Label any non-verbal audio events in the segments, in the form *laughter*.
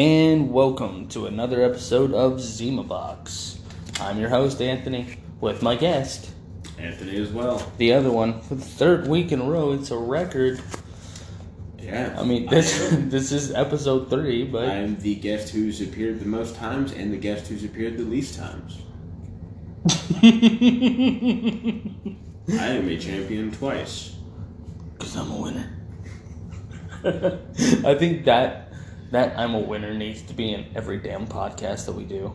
and welcome to another episode of Zima Box. I'm your host, Anthony, with my guest, Anthony as well. the other one, for the third week in a row. It's a record. Yeah. I mean, this *laughs* am- this is episode three, but I'm the guest who's appeared the most times and the guest who's appeared the least times. *laughs* I am a champion twice. because I'm a winner. *laughs* I think that that I'm a winner needs to be in every damn podcast that we do.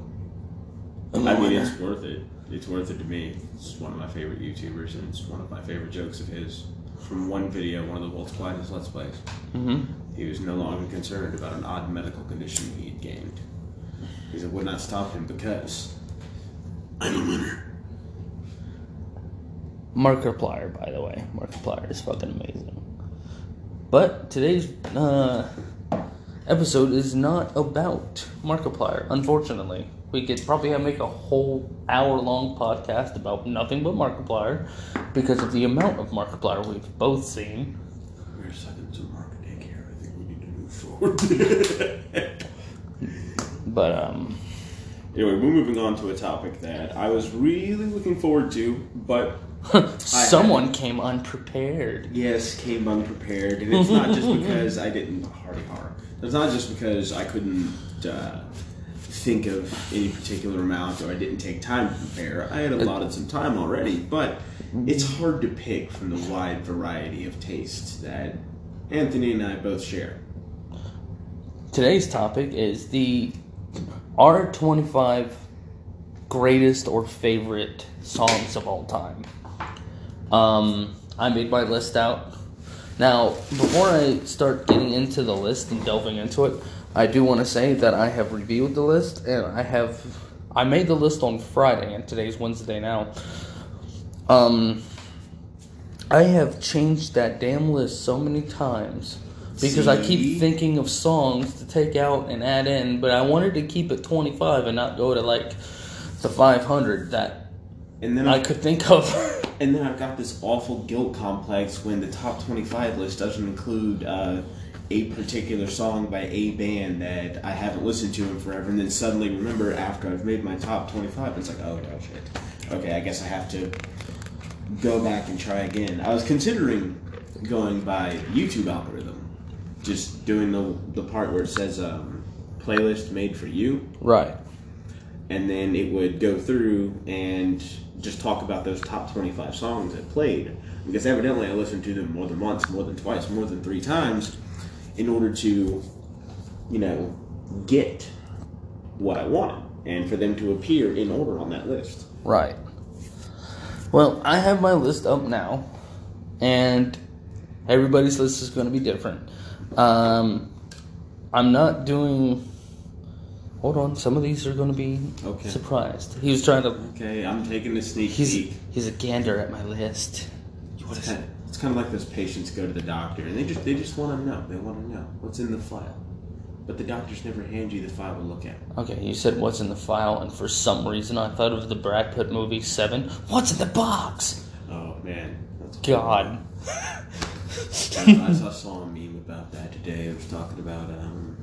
I'm a I mean, winner. it's worth it. It's worth it to me. It's one of my favorite YouTubers, and it's one of my favorite jokes of his. From one video, one of the world's quietest Let's Plays. Mhm. He was no longer concerned about an odd medical condition he had gained. Because it would not stop him because I'm a winner. Markiplier, by the way. Markiplier is fucking amazing. But today's uh, episode is not about Markiplier, unfortunately. We could probably make a whole hour long podcast about nothing but Markiplier because of the amount of Markiplier we've both seen. We're sucking some marketing here. I think we need to move forward. *laughs* But, um, anyway, we're moving on to a topic that I was really looking forward to, but *laughs* someone came unprepared. yes, came unprepared. And it's not just *laughs* because I didn't hardy har. It's not just because I couldn't uh, think of any particular amount or I didn't take time to prepare. I had allotted some time already, but it's hard to pick from the wide variety of tastes that Anthony and I both share. Today's topic is the R25 greatest or favorite songs of all time. Um, I made my list out. Now, before I start getting into the list and delving into it, I do want to say that I have reviewed the list and I have I made the list on Friday and today's Wednesday now. Um, I have changed that damn list so many times because I keep thinking of songs to take out and add in, but I wanted to keep it 25 and not go to like the 500 that And then I could think of. *laughs* And then I've got this awful guilt complex when the top 25 list doesn't include uh, a particular song by a band that I haven't listened to in forever, and then suddenly remember after I've made my top 25, it's like, oh, no shit. Okay, I guess I have to go back and try again. I was considering going by YouTube algorithm, just doing the, the part where it says um, playlist made for you right. and then it would go through and just talk about those top 25 songs that played because evidently I listened to them more than once, more than twice, more than three times in order to, you know, get what I wanted and for them to appear in order on that list. Right. Well, I have my list up now, and everybody's list is going to be different. Um, I'm not doing. Hold on, some of these are going to be Okay. surprised. He was trying to. Okay, I'm taking a sneak He's peek. he's a gander at my list. It's kind, of, it's kind of like those patients go to the doctor and they just they just want to know. They want to know what's in the file. But the doctors never hand you the file to look at. Okay, you said what's in the file, and for some reason I thought of the Brad Pitt movie Seven. What's in the box? Oh man, that's God. *laughs* I saw, saw a meme about that today. It was talking about um,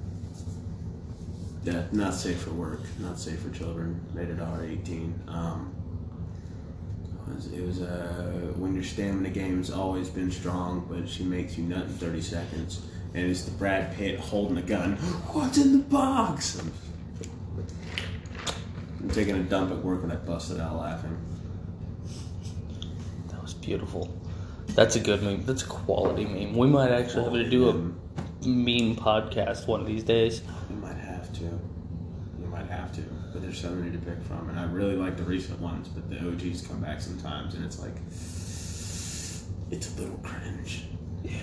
yeah, not safe for work, not safe for children, Made rated R eighteen. Um, it was, it was uh, when your stamina game's always been strong, but she makes you nut in thirty seconds, and it's the Brad Pitt holding a gun. What's in the box? I'm, I'm taking a dump at work and I busted out laughing. That was beautiful. That's a good meme. That's a quality meme. We might actually have to do a meme podcast one of these days. You might have to. You might have to. But there's so many to pick from. And I really like the recent ones, but the OGs come back sometimes and it's like it's a little cringe. Yeah.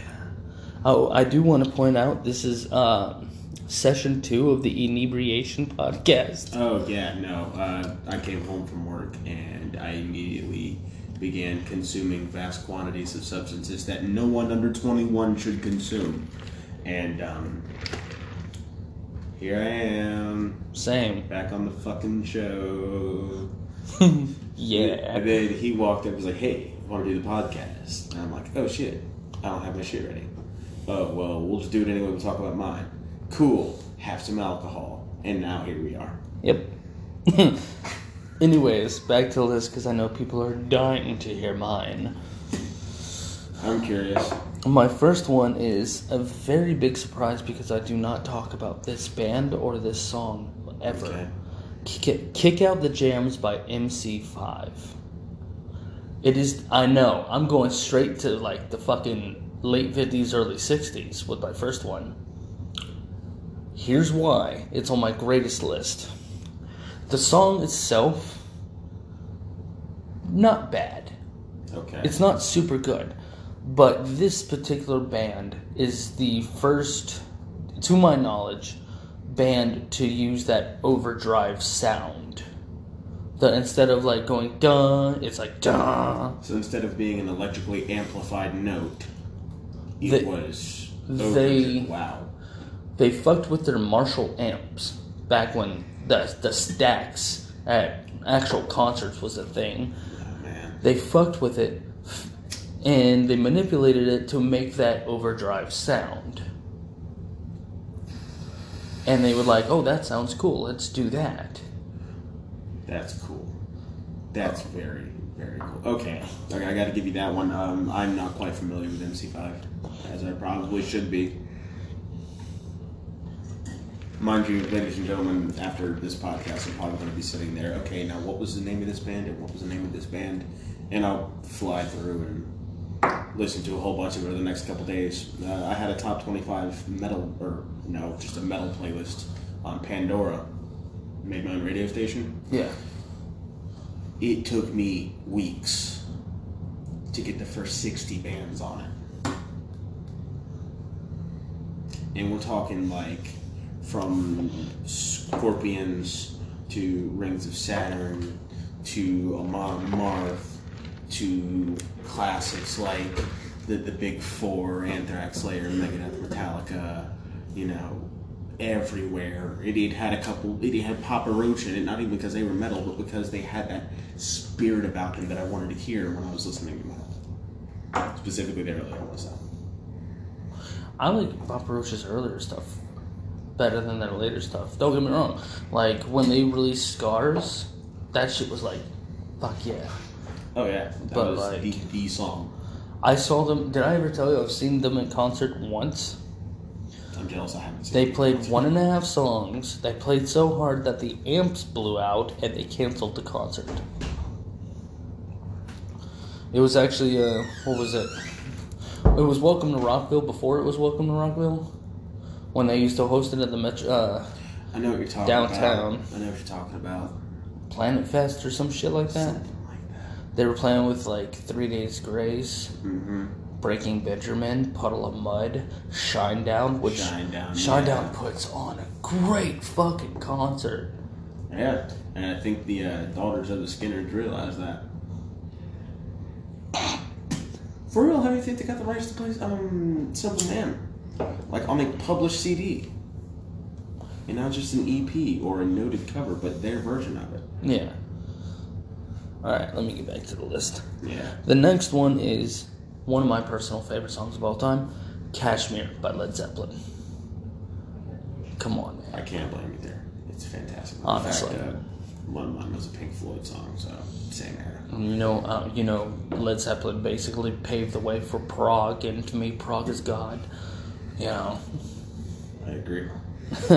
Oh, I do want to point out this is uh, session two of the inebriation podcast. Oh yeah, no. Uh, I came home from work and I immediately began consuming vast quantities of substances that no one under 21 should consume. And um, here I am, Same. back on the fucking show. *laughs* yeah. And then he walked up and was like, hey, want to do the podcast? And I'm like, oh shit, I don't have my shit ready. Oh, well, we'll just do it anyway. We'll talk about mine. Cool. have some alcohol, and now here we are. Yep. *laughs* Anyways, back to the list because I know people are dying to hear mine. I'm curious. My first one is a very big surprise because I do not talk about this band or this song ever. Okay. Kick, it, Kick Out the Jams by MC5. It is, I know, I'm going straight to like the fucking late 50s, early 60s with my first one. Here's why it's on my greatest list. The song itself, not bad. Okay. It's not super good, but this particular band is the first, to my knowledge, band to use that overdrive sound. The instead of like going duh, it's like duh. so instead of being an electrically amplified note, it They- was. they- wow. They fucked with their Marshall amps back when the the stacks at actual concerts was a thing. Oh man. They fucked with it and they manipulated it to make that overdrive sound. And they were like, oh, that sounds cool, let's do that. That's cool. That's very, very cool. Okay, okay, I got to give you that one. Um, I'm not quite familiar with MC5, as I probably should be. Mind you, ladies and gentlemen, after this podcast, I'm probably going to be sitting there. Okay, now what was the name of this band and what was the name of this band? And I'll fly through and listen to a whole bunch of it over the next couple days. Uh, I had a top 25 metal, or no, just a metal playlist on Pandora. Made my own radio station Yeah. it took me weeks to get the first 60 bands on it. And we're talking like from Scorpions to Rings of Saturn to Amon Amarth to classics like the, the Big Four, Anthrax, Slayer, Megadeth, Metallica, you know, everywhere. It, it had a couple, it had Papa Roach in it, not even because they were metal, but because they had that spirit about them that I wanted to hear when I was listening to metal. Specifically their earlier ones. I like Papa Roach's earlier stuff better than their later stuff. Don't get me wrong. Like, when they released Scars, that shit was like, fuck yeah. Oh yeah, that But, was like- the, the song. I saw them, did I ever tell you I've seen them in concert once? I'm jealous I haven't seen They played one and a half songs. They played so hard that the amps blew out and they canceled the concert. It was actually, uh, what was it? It was Welcome to Rockville before it was Welcome to Rockville. When they used to host it at the Metro, uh, I know what you're talking Downtown. about. I know what you're talking about. Planet Fest or some shit like that. Something like that. They were playing with like Three Days Grace, Mm-hmm. Breaking Benjamin, Puddle of Mudd, Shine Down, which Shinedown, Shine yeah. Down puts on a great fucking concert. Yeah, and I think the uh, daughters of the Skinners realize that. *coughs* For real, how do you think they got the rights to play um, Simple Man? Like on a published CD. And not just an EP or a noted cover, but their version of it. Yeah. Alright, let me get back to the list. Yeah. The next one is one of my personal favorite songs of all time "Kashmir" by Led Zeppelin. Come on, I can't blame you there. It's fantastic. Honestly. fact, uh, one of mine was a Pink Floyd song, so same era. You know, uh, you know, Led Zeppelin basically paved the way for prog, and to me, prog is God. You know, I agree. *laughs*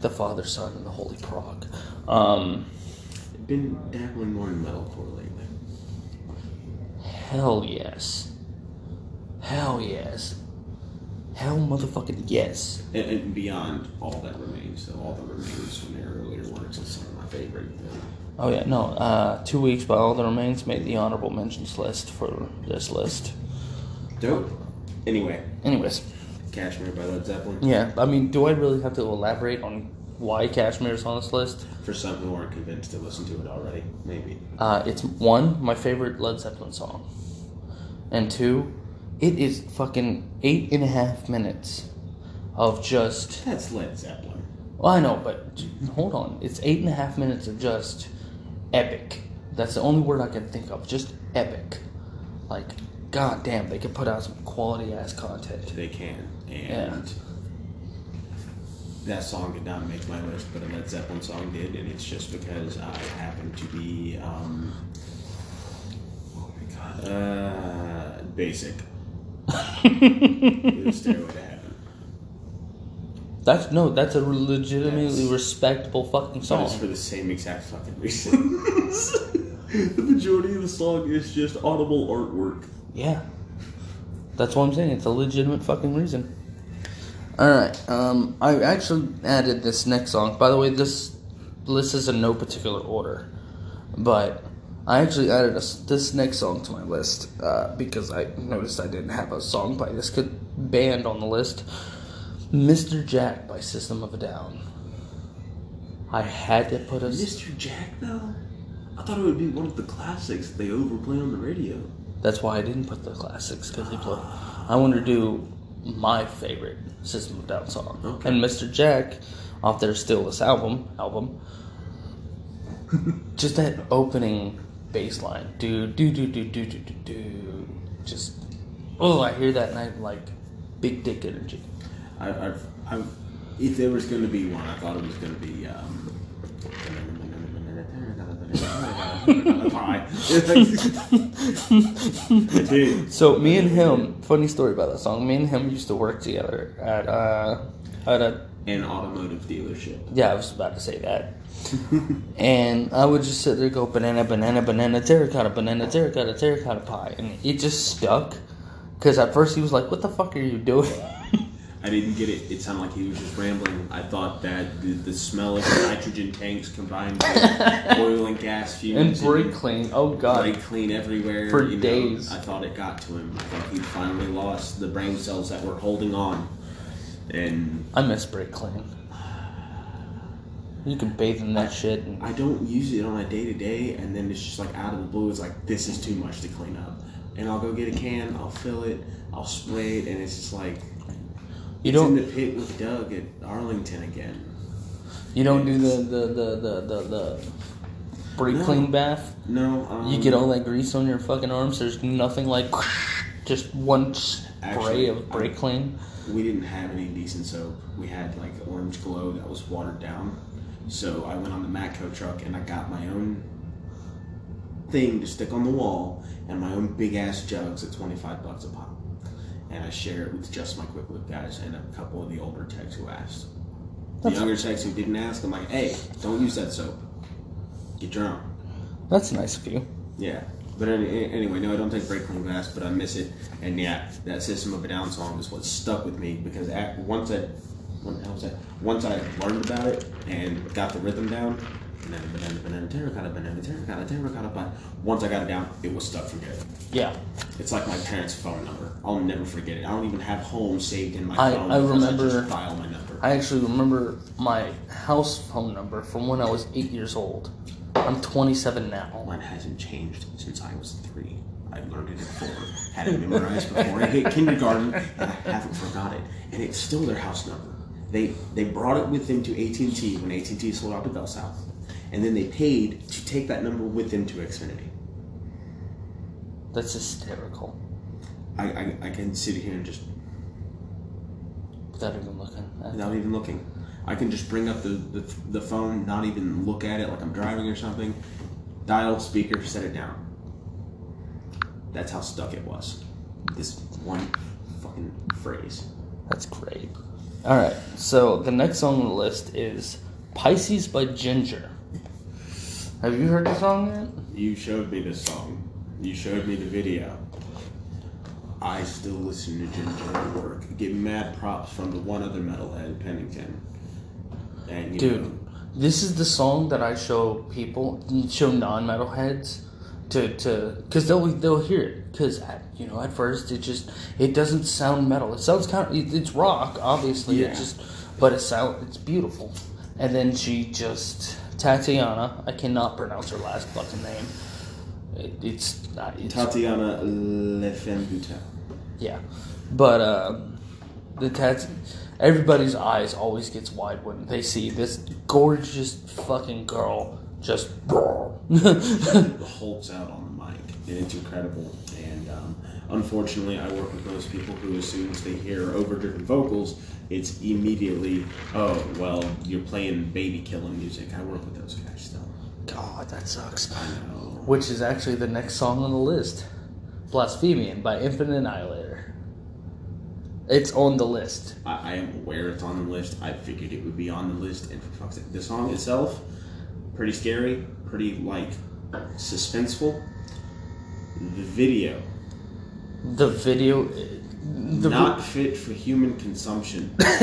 the Father, Son, and the Holy prog. Um, Been dabbling more in metalcore lately. hell yes. Hell yes. Hell motherfucking yes. And, and beyond all that remains, so all that remains from their earlier works is some of my favorite. Oh yeah, no. Uh, two weeks by all that remains made the honorable mentions list for this list. Dope. Anyway, Anyways, Kashmir by Led Zeppelin. yeah. I mean, do I really have to elaborate on why Kashmir is on this list? For some who aren't convinced to listen to it already, maybe. Uh, it's one, my favorite Led Zeppelin song, and two, it is fucking eight and a half minutes of just. That's Led Zeppelin. Well, I know, but hold on. It's eight and a half minutes of just epic. That's the only word I can think of. Just epic. Like, goddamn, they can put out some quality ass content. They can. And Yeah. That song did not make my list, but a Led Zeppelin song did, and it's just because I happen to be, um, oh my god, uh, basic. *laughs* Stairway to Heaven. That's no, that's a legitimately Yes. respectable fucking song. it's for the same exact fucking reason. *laughs* the majority of the song is just audible artwork. Yeah. That's what I'm saying. It's a legitimate fucking reason. Alright, um, I actually added this next song. By the way, this list is in no particular order. But I actually added a this next song to my list uh, because I noticed I didn't have a song by this good band on the list. Mr. Jack by System of a Down. I had to put a. Mr. Jack, though? I thought it would be one of the classics they overplay on the radio. That's why I didn't put the classics because they play. I want to do my favorite System of Down song, Okay. and Mr. Jack off their Steal This Album album. *laughs* just that opening bass line, do do do do do do do do. Just oh, I hear that and I'm like big dick energy. I, I've, I've, if there was going to be one, I thought it was going to be. Um, Dude, So me and him, funny story about that song. Me and him used to work together at uh at a an automotive dealership. Yeah, I was about to say that. and I would just sit there, go banana, banana, banana, terracotta, banana, terracotta, terracotta pie, and it just stuck. Because at first he was like, "What the fuck are you doing?" I didn't get it. It sounded like he was just rambling. I thought that the, the smell of nitrogen tanks combined with *laughs* oil and gas fumes and brake clean. Oh god. brake clean everywhere For you know, days. I thought it got to him. I thought he finally lost the brain cells that were holding on. And I miss brake clean. You can bathe in that shit. And, I don't use it on a day to day, and then it's just like out of the blue. It's like this is too much to clean up, and I'll go get a can. I'll fill it. I'll spray it, and it's just like you in don't. the pit with Doug at Arlington again. You don't do the the the the the, the brake No. clean bath. No, um, You get all that grease on your fucking arms. There's nothing like just one spray Actually, of brake clean. We didn't have any decent soap. We had like orange glow that was watered down. So I went on the Matco truck and I got my own thing to stick on the wall and my own big ass jugs at 25 bucks a pop. And I share it with just my quick look guys and a couple of the older techs who asked. The That's- younger techs who didn't ask, I'm like, hey, don't use that soap. Get your own. That's nice of you. Yeah. But any, anyway, no, I don't take brake clean glass, but I miss it. And yeah, that System of a Down song is what stuck with me because at, once I, when hell was that? Once I learned about it and got the rhythm down, banana, banana, banana, terracotta, banana, terracotta, terracotta, but once I got it down, it was stuck from good. Yeah. It's like my parents' phone number. I'll never forget it. I don't even have home saved in my I- phone. I remember- I just dial my number. I actually remember my house phone number from when I was eight years old. I'm 27 now. Mine hasn't changed since I was three. I learned it at four. Had it memorized before I hit kindergarten, and I haven't forgot it. And it's still their house number. They they brought it with them to AT and T when AT and T sold out to Bell South, and then they paid to take that number with them to Xfinity. That's hysterical. I, I, I can sit here and just Without even looking. Without even looking. I can just bring up the, the, the phone, not even look at it like I'm driving or something. Dial, speaker, set it down. That's how stuck it was. This one fucking phrase. That's great. All right. So the next song on the list is Pisces by Jinjer. Have you heard the song yet? You showed me this song. You showed me the video. I still listen to Jinjer at work. Get mad props from the one other metalhead, Pennington. And you know, Dude, this is the song that I show people, show non-metal heads, to to because they'll they'll hear it because you know at first it just it doesn't sound metal. It sounds kind of it's rock, obviously. Yeah. It just but it sound it's beautiful. And then she just Tatiana. I cannot pronounce her last fucking name. It, it's not. It's, Tatiana Lefembutin. yeah, but uh, the tats. Everybody's eyes always gets wide when they see this gorgeous fucking girl just. *laughs* Hulk's out on the mic, it's incredible. Unfortunately, I work with those people who, as soon as they hear overdriven vocals, it's immediately, oh, well, you're playing baby killing music. I work with those guys still. God, that sucks. I know. Which is actually the next song on the list Blasphemian by Infant Annihilator. It's on the list. I, I am aware it's on the list. I figured it would be on the list, and for fuck's sake, the song itself, pretty scary, pretty like suspenseful. The video, The video. The not fit for human consumption. *laughs* if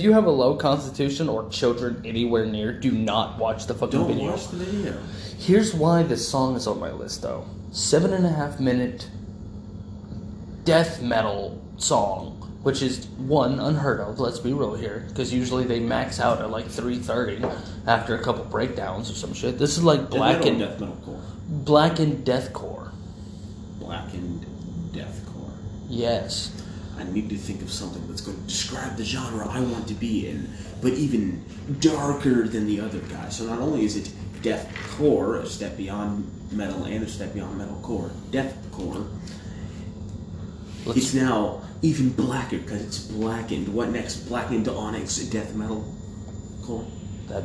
you have a low constitution or children anywhere near, do not watch the fucking Don't video. watch the video. Here's why this song is on my list, though. Seven and a half minute death metal song, which is one unheard of. Let's be real here, because usually they max out at like three thirty after a couple breakdowns or some shit. This is like black death and metal, death metalcore, black and deathcore. Blackened deathcore. Yes. I need to think of something that's going to describe the genre I want to be in, but even darker than the other guy. So not only is it deathcore, a step beyond metal and a step beyond metalcore, deathcore, Let's, it's now even blacker because it's blackened. What next? Blackened onyx, death metal core. that.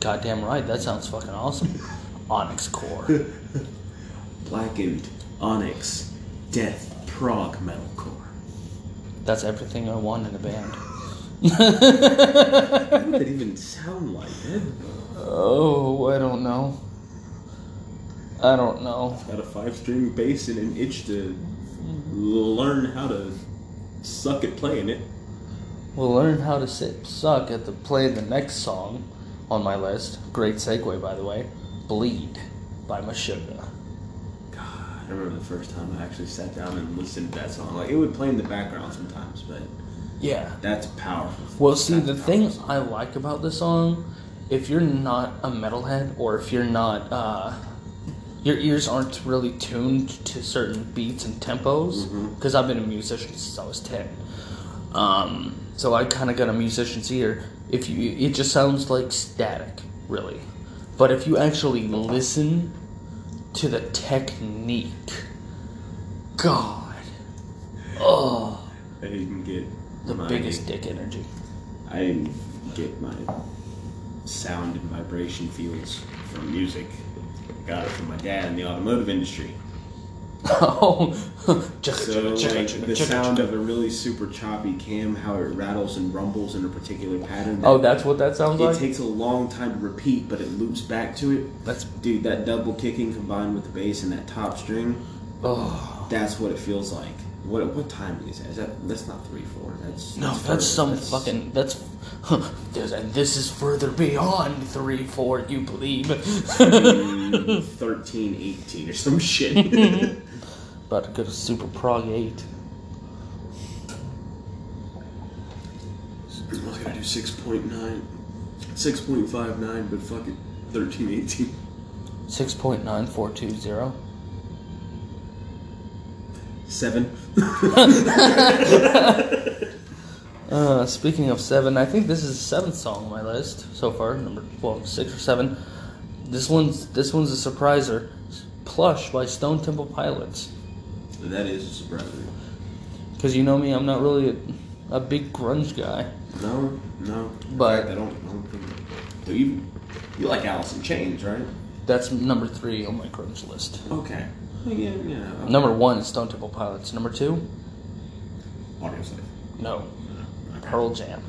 Goddamn right. That sounds fucking awesome. *laughs* Onyx Core. *laughs* Blackened onyx, death prog metalcore. That's everything I want in a band. What would that even sound like? Oh, I don't know. I don't know. Got a five string bass and an itch to learn how to suck at playing it. We'll learn how to sit, suck at the play the next song on my list. Great segue, by the way. Bleed by Meshuggah. I remember the first time I actually sat down and listened to that song. Like it would play in the background sometimes, but Yeah. that's powerful. Well, see, That's the thing song. I like about this song, if you're not a metalhead or if you're not, uh, your ears aren't really tuned to certain beats and tempos, because I've been a musician since I was 10. Um, so I kind of got a musician's ear. If you, it just sounds like static, really. But if you actually listen to the technique, God, oh, I didn't get the my, biggest dick energy. I didn't get my sound and vibration fields from music. I got it from my dad in the automotive industry. Oh, *laughs* So like the sound of a really super choppy cam, how it rattles and rumbles in a particular pattern. Oh, that's what that sounds It like. It takes a long time to repeat, but it loops back to it. That's Dude, that double kicking combined with the bass and that top string, oh that's what it feels like. What what time is that? Is that that's not three four. That's no, further. that's some That's- fucking that's. *laughs* There's, and this is further beyond three, four. You believe? mm, *laughs* 13, 18 or some shit. About to go to Super Prog eight. I was gonna do 6.9, 6.59, but fuck it, 13, 18. Six point nine four two zero. Seven. *laughs* Uh, speaking of seven, I think this is the seventh song on my list so far. Number well, six or seven. This one's this one's a surpriser. Plush by Stone Temple Pilots. That is a surprise. Because you know me, I'm not really a, a big grunge guy. No, no. But- I don't. I don't think. Do you? You like Alice in Chains, right? That's number three on my grunge list. Okay. Yeah, yeah. Number one is Stone Temple Pilots. Number two, Audio Slave. no, Pearl Jam.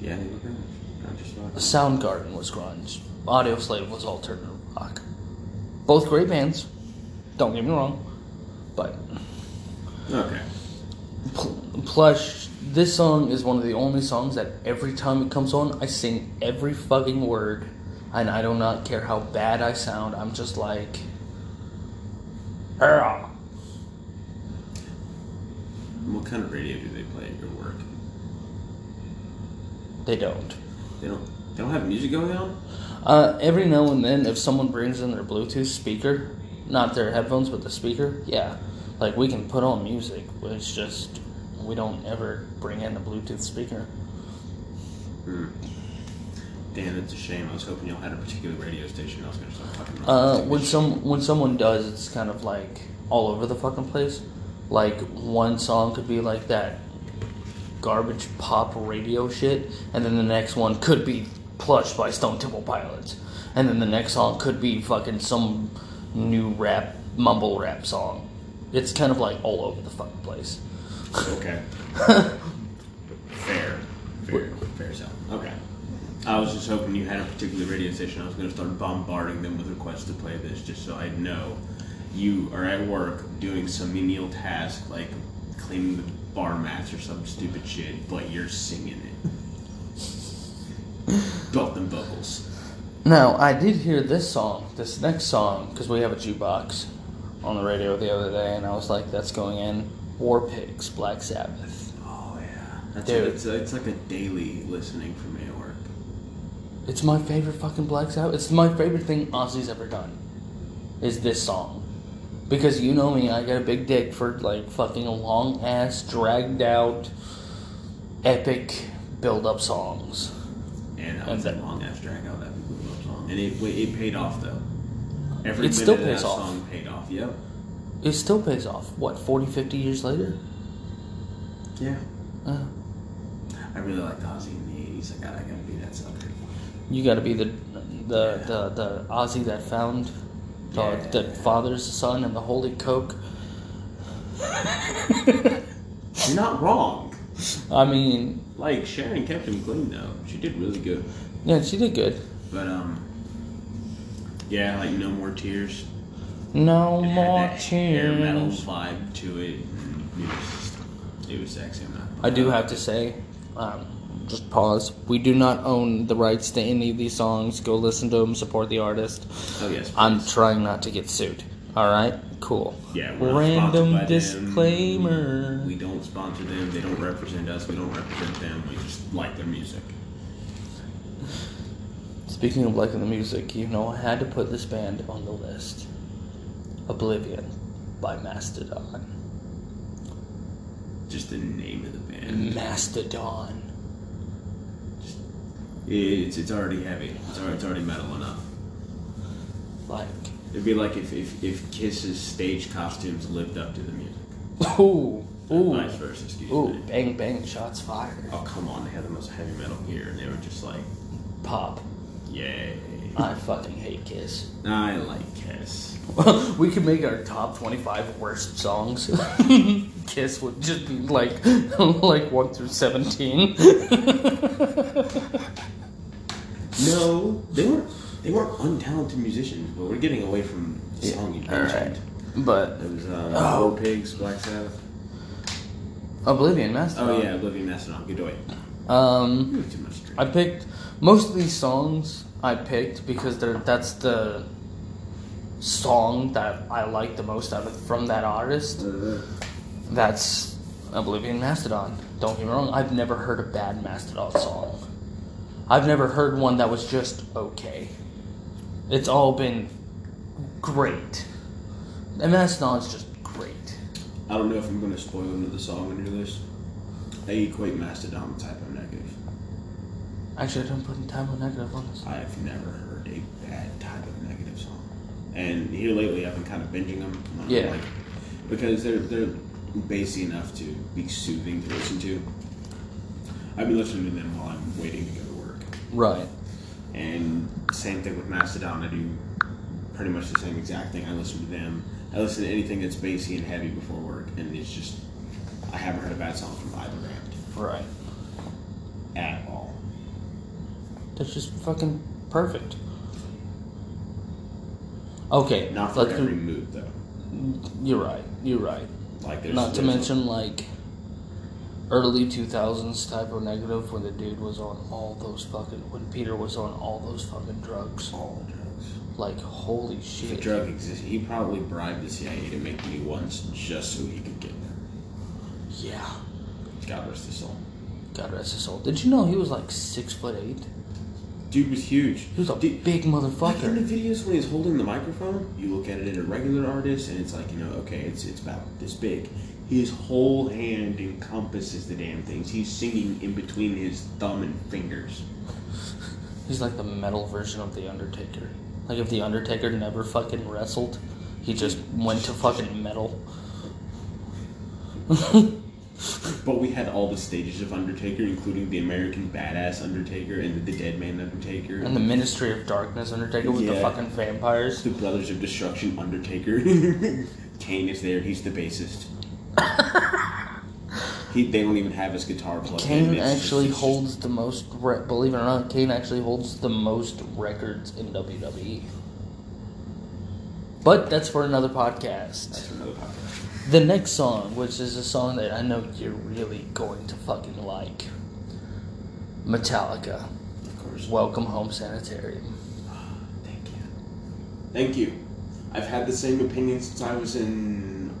Yeah, they were good. Not just rock. Soundgarden was grunge. Audio Slave was alternative rock. Both great bands. Don't get me wrong, but Okay. pl- plush. This song is one of the only songs that every time it comes on, I sing every fucking word, and I do not care how bad I sound. I'm just like, "Ah." What kind of radio do they play at your work? they don't. They don't. They don't have music going on. Uh, every now and then, if someone brings in their Bluetooth speaker, not their headphones, but the speaker, yeah, like we can put on music. But it's just we don't ever bring in the Bluetooth speaker. Damn, it's a shame. I was hoping y'all had a particular radio station. I was gonna start talking about. Uh, when some when someone does, it's kind of like all over the fucking place. Like one song could be like that garbage pop radio shit, and then the next one could be Plush by Stone Temple Pilots, and then the next song could be fucking some new rap mumble rap song. It's kind of like all over the fucking place. Okay. *laughs* fair, fair, fair sound. Okay. I was just hoping you had a particular radio station. I was gonna start bombarding them with requests to play this, just so I know you are at work doing some menial task like cleaning the bar mats or some stupid shit, but you're singing it. Belt them vocals. Now, I did hear this song, this next song, because we have a jukebox on the radio the other day, and I was like, that's going in. War Pigs, Black Sabbath. Oh yeah, that's Dude. it's, it's like a daily listening for me at work. It's my favorite fucking Black Sabbath. It's my favorite thing Ozzy's ever done. Is this song. Because you know me, I got a big dick for like fucking long ass, dragged out, epic build up songs. And that was that- long ass drag out that love song, and it it paid off though. Every It still of pays off. song paid off. Yep. It still pays off. What, 40, 50 years later? Yeah. Uh, I really liked Ozzy in the '80s. I got I gotta be that sucker. you gotta be the the, the, the Ozzy that found the, Yeah. that fathers son and the holy coke. *laughs* You're not wrong. I mean, Like Sharon kept him clean though. She did really good. yeah, she did good. But um, yeah, like no more tears. No It had more that hair metal tears. vibe to it. It was, it was sexy. I'm not. I do have to say, um, just pause. We do not own the rights to any of these songs. Go listen to them, support the artist. Oh yes. I'm please. trying not to get sued. All right, cool. Yeah, we're not Random sponsored by them. disclaimer. We don't sponsor them. They don't represent us. We don't represent them. We just like their music. Speaking of liking the music, you know I had to put this band on the list. Oblivion by Mastodon. Just the name of the band. Mastodon. It's it's already heavy. It's already, it's already metal enough. Like, It'd be like if, if, if Kiss's stage costumes lived up to the music. ooh, ooh, Vice versa, excuse ooh, me. bang bang, shots fired. Oh come on, they had the most heavy metal here, and they were just like, Pop. yay. I fucking hate Kiss. I like Kiss. we could make our top 25 worst songs. *laughs* Kiss would just be like *laughs* like 1 through 17. No, they weren't. They weren't untalented musicians, but we're getting away from the song you mentioned. right. But It was um, Oh. War Pigs, Black Sabbath. Oblivion Mastodon. Oh yeah, Oblivion Mastodon. Good away. Um too much drink. I picked most of these songs I picked because that's the song that I like the most out of from that artist. Uh-huh. That's Oblivion Mastodon. Don't get me wrong, I've never heard a bad Mastodon song. I've never heard one that was just okay. It's all been great. And Mastodon's just great. I don't know if I'm going to spoil into the song on your list. They equate Mastodon with Type O Negative. Actually, I don't put on negative on this. I've never heard a bad Type O Negative song. And here lately, I've been kind of binging them. Yeah. Like, because they're they're bassy enough to be soothing to listen to. I've been listening to them while I'm waiting to go to work. Right. And same thing with Mastodon. I do pretty much the same exact thing. I listen to them. I listen to anything that's bassy and heavy before work, and it's just I haven't heard a bad song from either band Right. at all. That's just fucking perfect. Okay, Not for let's every do- mood though. You're right. You're right. Like there's Not to there's mention like early 2000s Type O Negative when the dude was on all those fucking when Peter was on all those fucking drugs. all the drugs. Like holy If a shit. drug exists, he probably bribed the CIA to make new ones just so he could get them. Yeah. God rest his soul. God rest his soul. Did you know he was like six foot eight? Dude was huge. He was a Dude, big Like in the videos when he's holding the microphone, you look at it at a regular artist, and it's like you know, okay, it's it's about this big. His whole hand encompasses the damn things. He's singing in between his thumb and fingers. He's like the metal version of the Undertaker. Like if the Undertaker never fucking wrestled, he just went to fucking metal. *laughs* But we had all the stages of Undertaker, including the American Badass Undertaker and the Dead Man Undertaker, and the Ministry of Darkness Undertaker with the fucking vampires. the Brothers of Destruction Undertaker. *laughs* Kane is there. He's the bassist. *laughs* he, they don't even have his guitar plugged in. Kane just- actually just- holds the most. Re- believe it or not, Kane actually holds the most records in WWE. But that's for another podcast. That's another podcast. The next song, which is a song that I know you're really going to fucking like, Metallica. Of course. Welcome Home Sanitarium. Thank you. Thank you. I've had the same opinion since I was in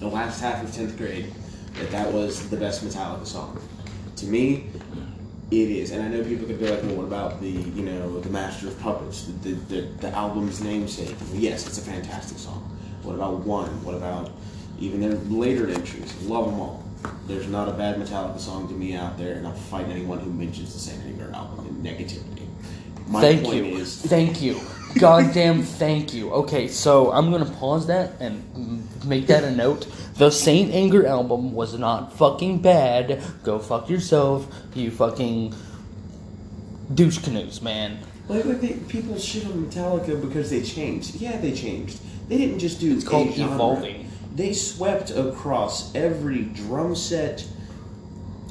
the last half of 10th grade that that was the best Metallica song. To me, it is. And I know people could be like, well, what about the, you know, the Master of Puppets, the, the, the, the album's namesake? Yes, it's a fantastic song. What about One? What about even their later entries? Love them all. There's not a bad Metallica song to me out there, and I'll fight anyone who mentions the Saint Anger album in negativity. My Thank point you. is, Thank you. Goddamn thank you. Okay, so I'm gonna pause that and make that a note. The Saint Anger album was not fucking bad. Go fuck yourself, you fucking douche canoes, man. Like, like they, people shit on Metallica because they changed. Yeah, they changed. They didn't just do It's called genre. evolving. They swept across every drum set,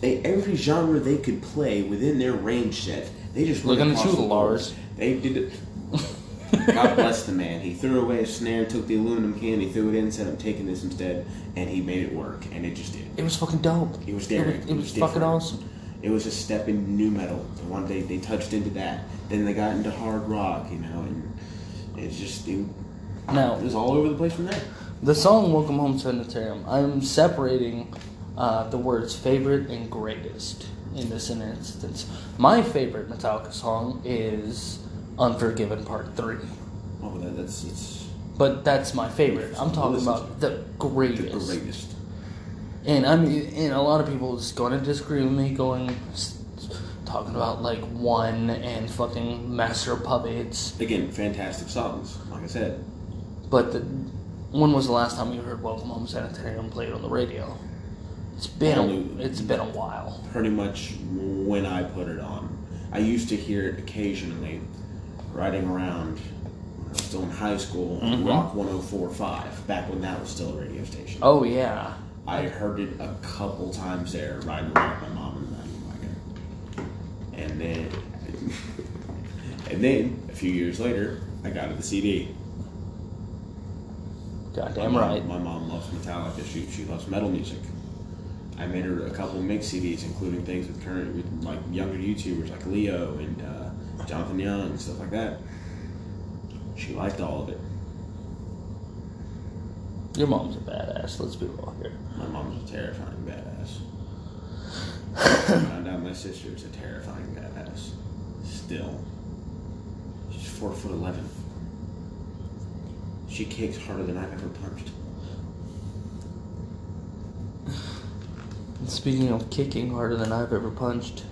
every genre they could play within their range set. They just Looking at across you, the. Lars. They did it. *laughs* God bless the man. He threw away his snare, took the aluminum can, he threw it in, said, "I'm taking this instead," and he made it work, and it just did. It was fucking dope. It was It daring. was, it was fucking awesome. It was a step in nu metal. And one day they touched into that. Then they got into hard rock, you know, and it's just it, Now, it was all over the place from there. The song Welcome Home Sanitarium, I'm separating uh, the words favorite and greatest in this instance. My favorite Metallica song is Unforgiven Part 3. Oh, that, that's it's But that's my favorite. I'm talking about the greatest. the greatest. And I mean, and a lot of people is going to disagree with me, going talking about like one and fucking Master Puppets. Again, fantastic songs. Like I said, But the, when was the last time you heard Welcome Home Sanitarium played on the radio? It's been a, it's been a while. pretty much when I put it on, I used to hear it occasionally, riding around when I was still in high school on Mhm. Rock 104.5, back when that was still a radio station. Oh yeah, I heard it a couple times there, riding around with my mom and my wagon. And then, *laughs* and then a few years later, I got it the CD. Goddamn my mom, right. My mom loves Metallica. She she loves metal music. I made her a couple mix CDs, including things with current with like younger YouTubers like Leo and uh, Jonathan Young and stuff like that. She liked all of it. Your mom's a badass. Let's be real here. My mom's a terrifying badass. I *laughs* found out my sister's a terrifying badass. Still. She's four foot eleven. She kicks harder than I've ever punched. *sighs* Speaking of kicking harder than I've ever punched,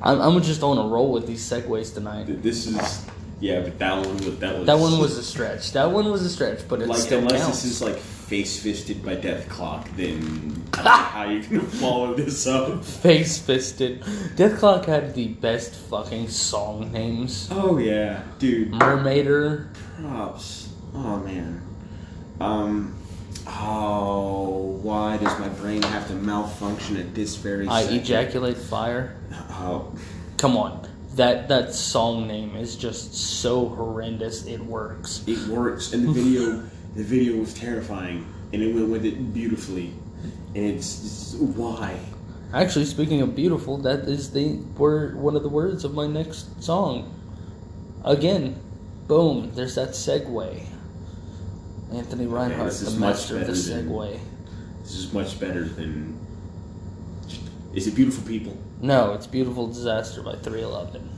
I'm, I'm just on a roll with these segues tonight. This is yeah, but that one was that was That one was a stretch. That one was a stretch, but it like still unless counts. this is like face fisted by Dethklok, then *laughs* I don't know how you gonna follow this up. Face fisted. Dethklok had the best fucking song names. Oh yeah, dude. Mermaider. Props. Oh man. Um. Oh, why does my brain have to malfunction at this very I second? ejaculate fire. Oh, Come on. That that song name is just so horrendous it works. it works, and the video, *laughs* the video was terrifying, and it went with it beautifully, and it's, it's why. Actually, speaking of beautiful, that is the word one of the words of my next song. Again, boom, there's that segue. Anthony Reinhardt, this is the much master of the better than- segue. This is much better than. Is it beautiful people? No, it's Beautiful Disaster by 311.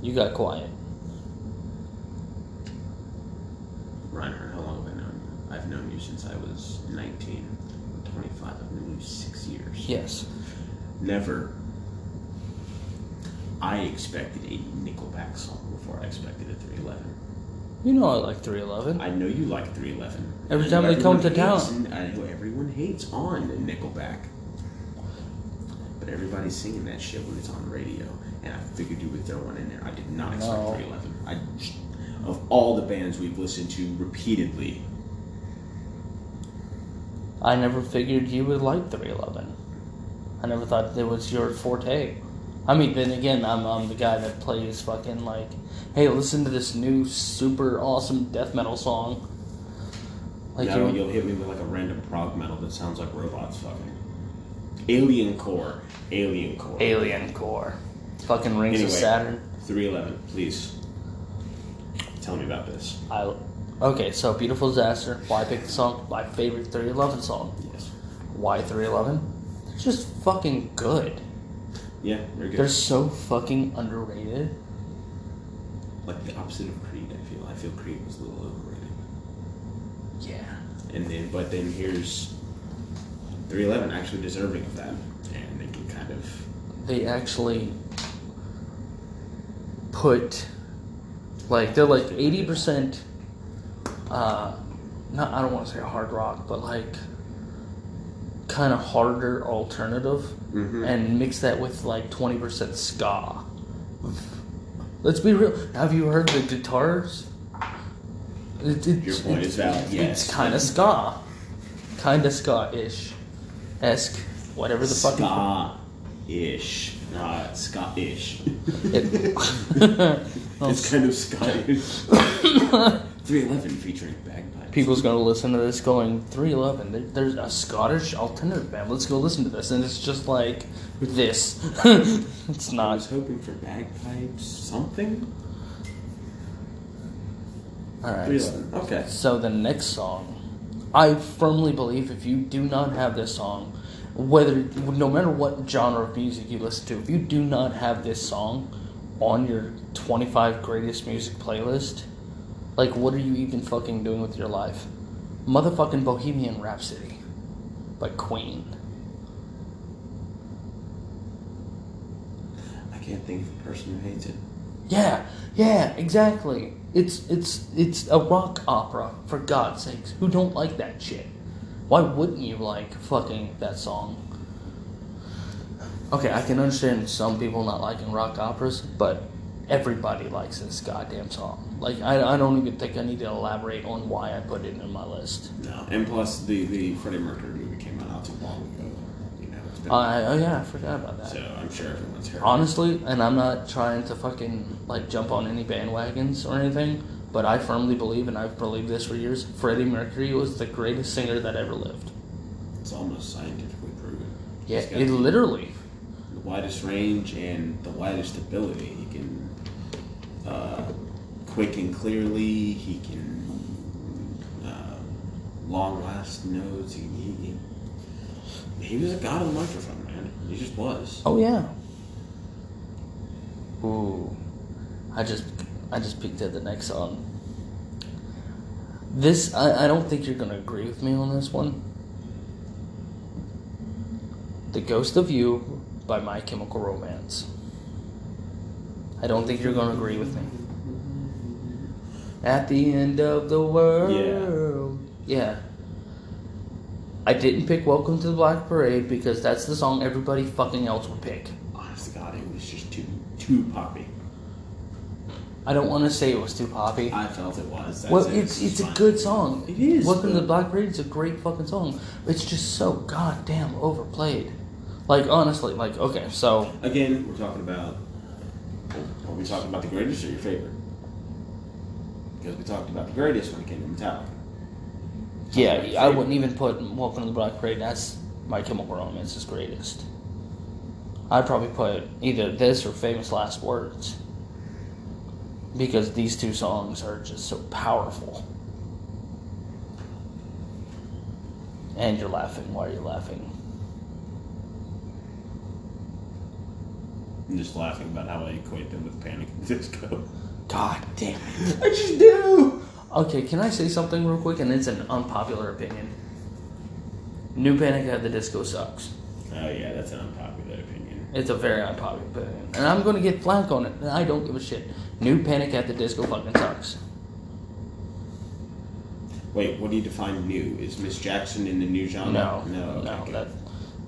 You got quiet. Reinhardt, how long have I known you? I've known you since I was 19. I'm 25. I've known you six years. Yes. never. I expected a Nickelback song before I expected a 311. You know I like 311. I know you like 311. Every time they come to town. I know everyone hates on Nickelback. But everybody's singing that shit when it's on the radio. And I figured you would throw one in there. I did not expect No. 311. I, of all the bands we've listened to repeatedly, I never figured you would like 311. I never thought it was your forte. I mean, then again, I'm, I'm the guy that plays fucking like, hey, listen to this new super awesome death metal song. Like you, you'll hit me with like a random prog metal that sounds like robots fucking. Alien Core. Alien Core. Alien Core, fucking Rings of Anyway. Saturn. 311, please. Tell me about this. I okay, so Beautiful Disaster. Why pick the song? My favorite 311 song. Yes. Why 311? They're just fucking good. Yeah, very good. They're so fucking underrated. like the opposite of Creed. I feel. I feel Creed was a little overrated. Yeah. And then, but then here's 311 actually deserving of that, and they can kind of. they actually put like they're like 80% uh not I don't want to say hard rock but like kind of harder alternative Mhm. and mix that with like 20% ska let's be real have you heard the guitars it, it's, Your point is valid, yes. it's kind of ska kind of ska-ish esque whatever the fucking Ska-ish, not Scottish. It- *laughs* *laughs* it's kind of Scottish. *laughs* 311 featuring bagpipes. People's gonna listen to this going 311. There, there's a Scottish alternative band. Let's go listen to this, and it's just like this. *laughs* it's not I was hoping for bagpipes, something. All right. 311. Okay. So the next song, I firmly believe if you do not have this song, whether no matter what genre of music you listen to, if you do not have this song on your 25 greatest music playlist, like what are you even fucking doing with your life? Motherfucking Bohemian Rhapsody by Queen. I can't think of a person who hates it. Yeah, yeah, exactly. It's it's it's a rock opera for God's sakes. Who don't like that shit? Why wouldn't you like fucking that song? Okay, I can understand some people not liking rock operas, but everybody likes this goddamn song. Like I, I don't even think I need to elaborate on why I put it in my list. No. And plus, the, the Freddie Mercury movie came out not too long ago. You know, it's been. I, oh yeah, I forgot about that. so I'm sure everyone's heard. Honestly, and I'm not trying to fucking like jump on any bandwagons or anything, but I firmly believe, and I've believed this for years, Freddie Mercury was the greatest singer that ever lived. It's almost scientifically proven. Yeah, He's got it literally. the widest range and the widest ability. He can uh, quick and clearly. He can uh, long last notes. He, he, he, he was a god of the microphone, man. He just was. Oh yeah. Ooh, I just I just peeked at the next song. This I, I don't think you're gonna agree with me on this one. The Ghost of You by My Chemical Romance. I don't think you're gonna agree with me. At the end of the world. Yeah. yeah. I didn't pick Welcome to the Black Parade because that's the song everybody fucking else would pick. Honest to God, it was just too too poppy. I don't want to say it was too poppy. I felt it was. That's Well, it. it's it's a good song. It is, Welcome to the Black Parade is a great fucking song. It's just so goddamn overplayed. Like honestly, like okay, so Again, we're talking about. Are we talking about the greatest or your favorite? Because we talked about the greatest when it came to Metallica. yeah, Talking about your I wouldn't even put Welcome to the Black Parade. That's My Chemical Romance's greatest. I'd probably put either this or Famous Last Words because these two songs are just so powerful. And you're laughing. Why are you laughing? I'm just laughing about how I equate them with Panic at the Disco. God damn it. I just do. Okay, can I say something real quick? And it's an unpopular opinion. New Panic at the Disco sucks. Oh yeah, that's an unpopular opinion. It's a very unpopular opinion, and I'm gonna get flack on it. And I don't give a shit. New Panic at the Disco fucking sucks. Wait, what do you define new? Is Miss Jackson in the new genre? No, no, no, okay, good. that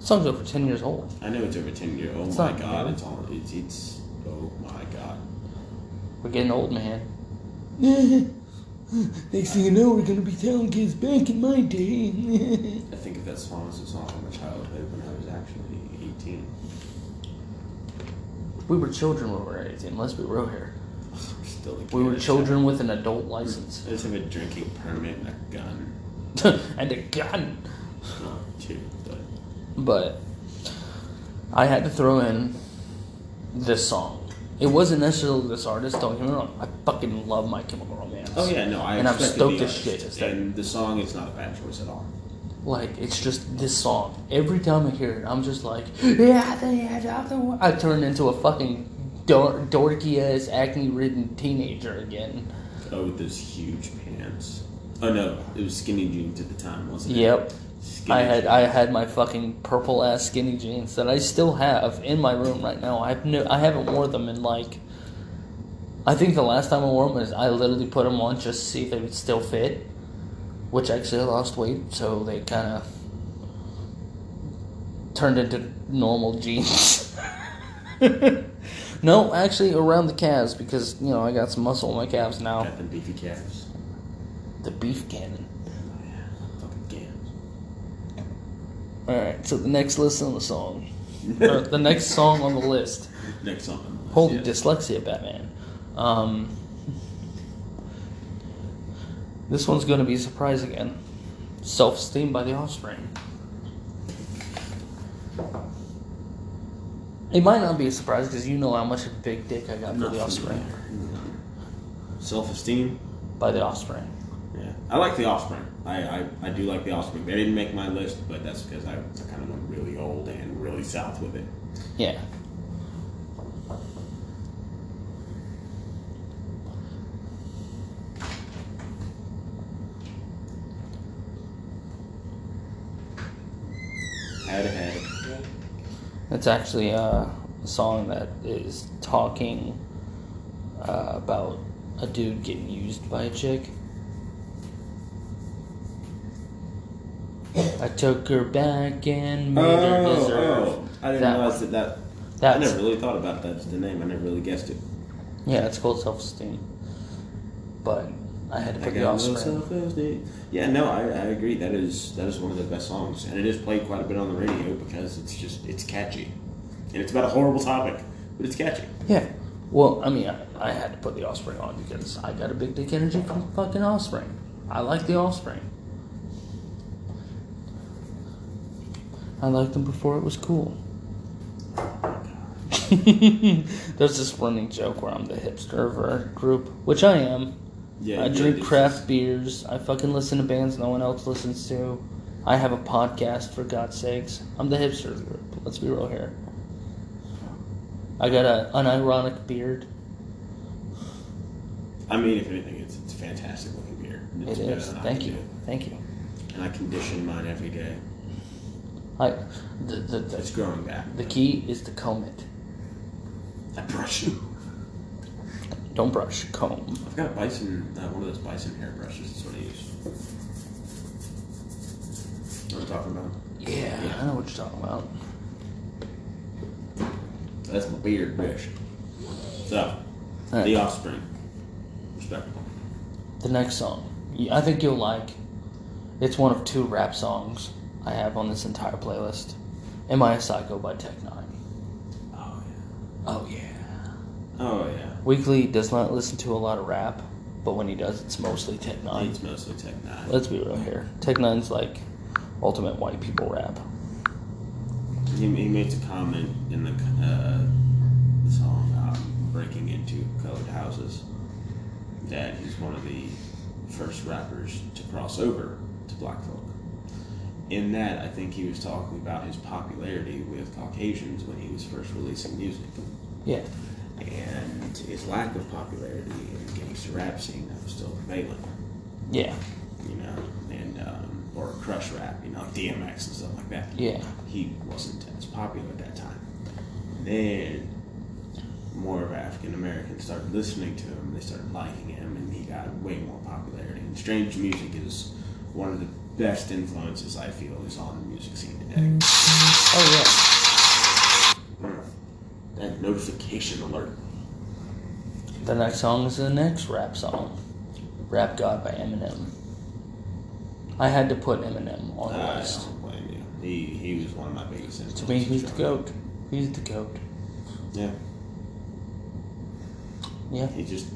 song's over ten years old. I know it's over ten years. Old. Oh It's my not god, new. it's all it's it's. Oh my god. We're getting old, man. *laughs* Next thing you know, we're gonna be telling kids back in my day. *laughs* I think of that song as a song from my childhood when I was actually eighteen. we were children when we were 18, let's be real here. We're still. We were children with an adult license. have- I just have a drinking permit and a gun. *laughs* and a gun. Well, two, but I had to throw in this song. It wasn't necessarily this artist, don't get me wrong. I fucking love My Chemical Romance. oh yeah, no, I And I'm stoked as shit as that- And the song is not a bad choice at all. Like, it's just this song. Every time I hear it, I'm just like, yeah, of the. I turn into a fucking dor- dorky ass, acne ridden teenager again. Oh, with those huge pants. Oh no, it was skinny jeans at the time, wasn't it? Yep. Skinny I had jeans. I had my fucking purple ass skinny jeans that I still have in my room right now. I've no, I haven't worn them in like. I think the last time I wore them is I literally put them on just to see if they would still fit, which actually I lost weight, so they kind of turned into normal jeans. *laughs* no, actually around the calves because you know I got some muscle in my calves now. Got them beefy calves. The beef cannon. Oh yeah, fucking calves. All right, so the next list on the song, *laughs* or the next song on the list. Next song. on the list, Holy yes. dyslexia, Batman. Um, this one's going to be a surprise again. Self Esteem by The Offspring. It might not be a surprise because you know how much of a big dick I got for The. Offspring. Self-esteem. By The Offspring. Yeah, I like the Offspring. I, I, I do like the Offspring. They didn't make my list, but that's because I, I kind of went really old and really south with it. Yeah. Had had. It's actually uh, a song that is talking uh, about a dude getting used by a chick. I took her back and made her oh, deserve. oh, I didn't that realize that that. I That's never really thought about that as the name. I never really guessed it. yeah, it's called self esteem. But I had to I put the got offspring. Yeah, no, I, I agree. That is that is one of the best songs, and it is played quite a bit on the radio because it's just it's catchy, and it's about a horrible topic, but it's catchy. Yeah. Well, I mean, I, I had to put the offspring on because I got a big dick energy from fucking offspring. I like the offspring. I liked them before it was cool. There's this running joke where I'm the hipster of our group, which I am. Yeah, I drink craft beers. I fucking listen to bands no one else listens to. I have a podcast, for God's sakes. I'm the hipster of the group. Let's be real here. I got a unironic beard. I mean, if anything, it's it's a fantastic looking beard. It's It is. Thank you. Thank you. And I condition mine every day. I the the, It's the, growing back. the key is to comb it. I brush. Don't brush, comb. I've got a bison, uh, one of those bison hair brushes. That's what I use. Know what I'm talking about? Yeah, I know what you're talking about. That's my beard brush. So, Alright. The Offspring. Respectable. The next song, I think you'll like. It's one of two rap songs I have on this entire playlist. Am I a Psycho by Tech Nine? Oh yeah. Oh yeah. Oh yeah. Weekly does not listen to a lot of rap, but when he does, it's mostly Tech N9ne. It's mostly Tech N9ne. Let's be real here. Tech N9ne's like ultimate white people rap. He, he makes a comment in the uh, the song um, "Breaking Into Colored Houses" that he's one of the first rappers to cross over to black folk. In that, I think he was talking about his popularity with Caucasians when he was first releasing music, Yeah. and his lack of popularity in the gangster rap scene that was still prevalent. Yeah. You know, and um, or crush rap, you know, DMX and stuff like that. Yeah. He wasn't as popular at that time. Then more of African Americans started listening to him, they started liking him, and he got way more popularity. And Strange Music is one of the best influences I feel is on the music scene today. Mm-hmm. Oh yeah. That notification alert. yeah. The next song is the next rap song, "Rap God" by Eminem. I had to put Eminem on the I list. don't blame you. He he was one of my biggest influences. To me, he's the growing up. goat. He's the goat. Yeah. Yeah. He just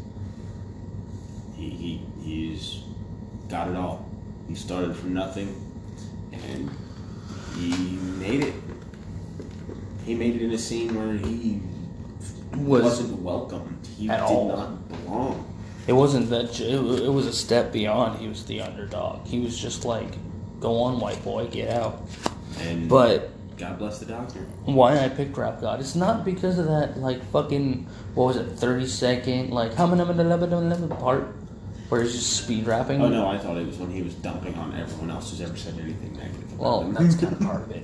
he he he's got it all. He started from nothing and he made it. He made it in a scene where he Was wasn't welcomed. He at did all. not belong. it wasn't that? It was a step beyond. He was the underdog. He was just like, "Go on, white boy, get out." And But God bless the doctor. why I picked Rap God. It's not because of that like fucking what was it, thirty second like part where he's just speed rapping. Oh no, I thought it was when he was dumping on everyone else who's ever said anything negative. about Well, him. that's *laughs* kind of part of it.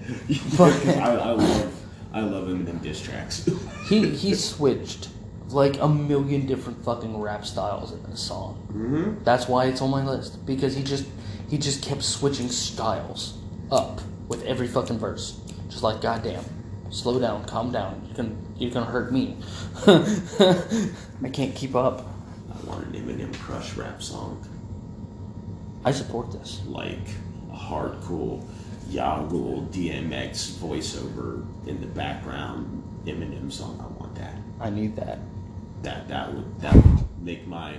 *laughs* I, I love I love Eminem diss tracks. *laughs* He he switched like a million different fucking rap styles in this song. mm-hmm. That's why it's on my list because he just he just kept switching styles up with every fucking verse. Just like goddamn, slow down, calm down. You can you're gonna hurt me. I can't keep up. Want an Eminem crush rap song. I support this. like a hardcore Yagul DMX voiceover in the background Eminem song. I want that. I need that. That that would that would make my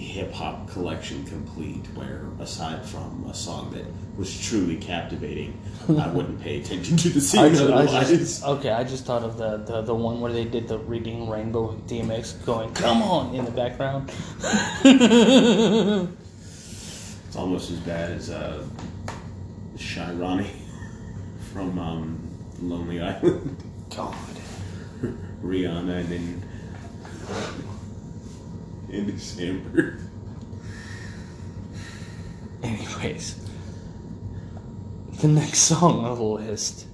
hip hop collection complete. Where aside from a song that was truly captivating, I *laughs* wouldn't pay attention to the I scene I otherwise. just okay. I just thought of the, the the one where they did the reading rainbow with DMX going "Come on" in the background. *laughs* It's almost as bad as uh, Shy Ronnie *laughs* from um, Lonely Island. God. Rihanna and then Andy Samberg. Anyways, the next song on the list.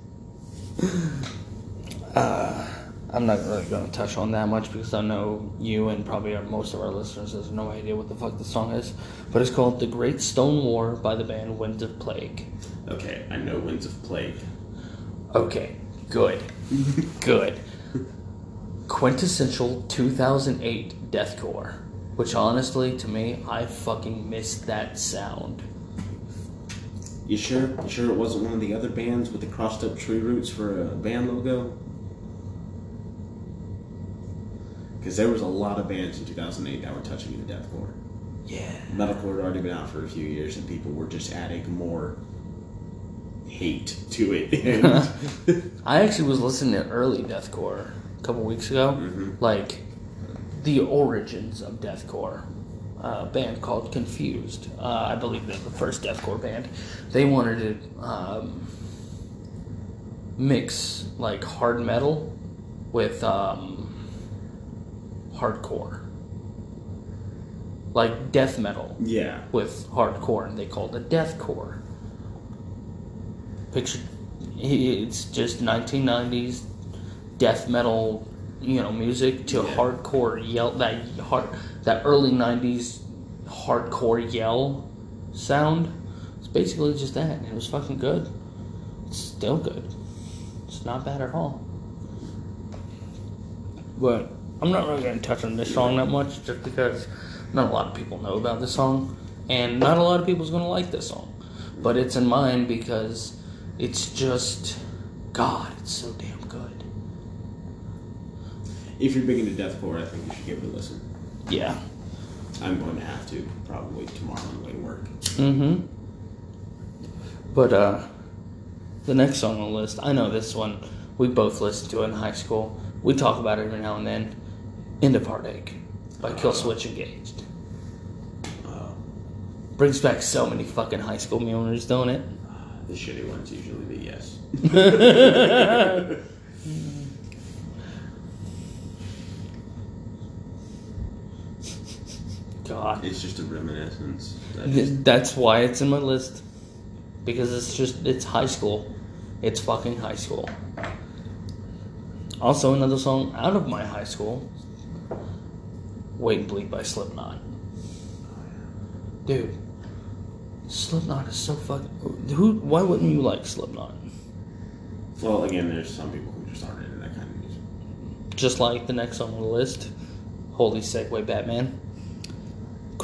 Uh, I'm not really going to touch on that much because I know you and probably most of our listeners has no idea what the fuck the song is. But it's called "The Great Stone War" by the band Winds of Plague. Okay, I know Winds of Plague. Okay, good, *laughs* good. Quintessential 2008 deathcore, which honestly, to me, I fucking missed that sound. You sure? You sure it wasn't one of the other bands with the crossed up tree roots for a band logo? Because there was a lot of bands in 2008 that were touching into deathcore. Yeah. Metalcore had already been out for a few years, and people were just adding more hate to it. *laughs* I actually was listening to early deathcore a couple weeks ago, Mhm. like the origins of deathcore. A band called Confused. Uh, I believe they're the first deathcore band. They wanted to um, mix like hard metal with um, hardcore, like death metal yeah, with hardcore, and they called it deathcore. Picture, it's just 1990s death metal, you know, music to Yeah. hardcore yell that hard that early 90s hardcore yell sound. It's basically just that, and it was fucking good. It's still good. It's not bad at all. But I'm not really going to touch on this song that much, just because not a lot of people know about this song, and not a lot of people's going to like this song. But it's in mine because it's just, God, it's so damn. If you're big into deathcore, I think you should give it a listen. Yeah. I'm going to have to probably tomorrow on the way to work. Mm-hmm. But uh, the next song on the list, I know this one. We both listened to it in high school. We talk about it every now and then. End of Heartache by Killswitch Engaged. Uh, Brings back so many fucking high school memories, don't it? the shitty ones usually the yes. *laughs* *laughs* God. It's just a reminiscence. I Th- just, That's why it's in my list. because it's just it's high school. It's fucking high school. Also, another song out of my high school. Wait and Bleed by Slipknot. Dude, Slipknot is so fucking. Who? Why wouldn't you like Slipknot? Well, again, there's some people who just aren't into that kind of music. Just like the next song on the list, Holy Segue Batman,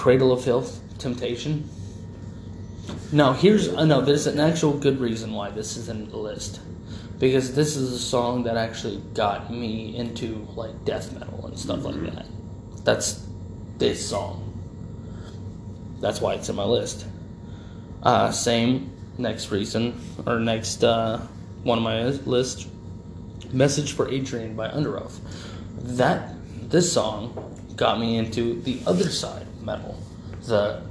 Cradle of Filth, Temptation. No, here's uh, no. There's an actual good reason why this is in the list, because this is a song that actually got me into like death metal and stuff like that. That's this song. That's why it's in my list. Uh, same next reason or next uh, one of my list. Message for Adrian by Underoath. That this song got me into the other side metal, the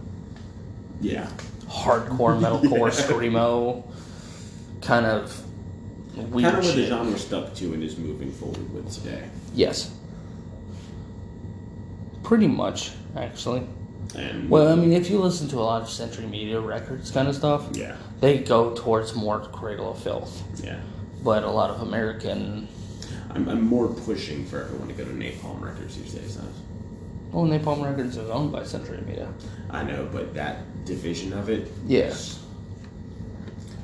Yeah. hardcore *laughs* metalcore screamo kind of weird Kind of what the genre stuck to and is moving forward with today. Yes, pretty much actually. And Well, I mean, if you listen to a lot of Century Media Records kind of stuff, yeah, they go towards more Cradle of Filth, yeah. but a lot of American. I'm, I'm more pushing for everyone to go to Napalm Records these days. Though. Well, Napalm Records is owned by Century Media. I know, but that division of it, Yes.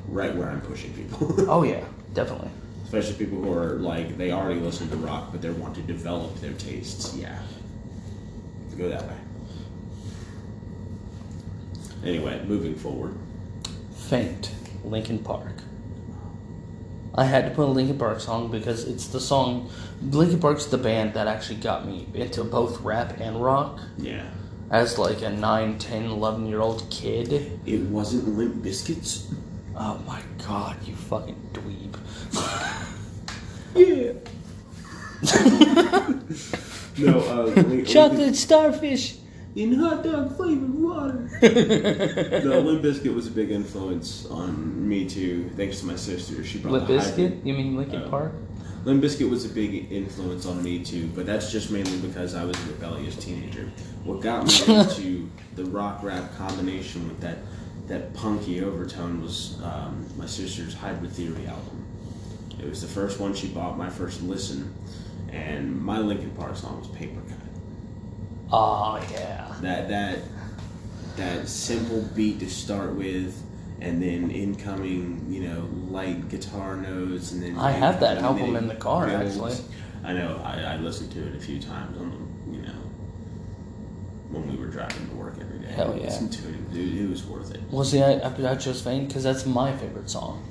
right where I'm pushing people. *laughs* Oh yeah, definitely. Especially people who are like they already listen to rock, but they want to develop their tastes. Yeah, go that way. Anyway, moving forward. Faint, Linkin Park. I had to put a Linkin Park song because it's the song. Linkin Park's the band that actually got me into both rap and rock Yeah, as like a 9, 10, 11 year old kid. it wasn't Limp Bizkits. Oh my god, you fucking dweeb. *laughs* Yeah. *laughs* no, uh, *laughs* Chocolate starfish! In hot dog flavored water. *laughs* no, Limp Bizkit was a big influence on me too. Thanks to my sister, she brought Limp the hybrid. Bizkit? You mean Linkin Oh. Park? Limp Bizkit was a big influence on me too, but that's just mainly because I was a rebellious teenager. What got me *laughs* into the rock rap combination with that that punky overtone was um, my sister's Hybrid Theory album. It was the first one she bought, my first listen, and my Linkin Park song was Papercut. Oh yeah. That that that simple beat to start with, and then incoming, you know, light guitar notes, and then I have that album in the car, builds. actually. I know. I, I listened to it a few times on the, you know, when we were driving to work every day. Hell I yeah. listened to it. It, it was worth it. Well, see, I, I, I chose Faint because that's my favorite song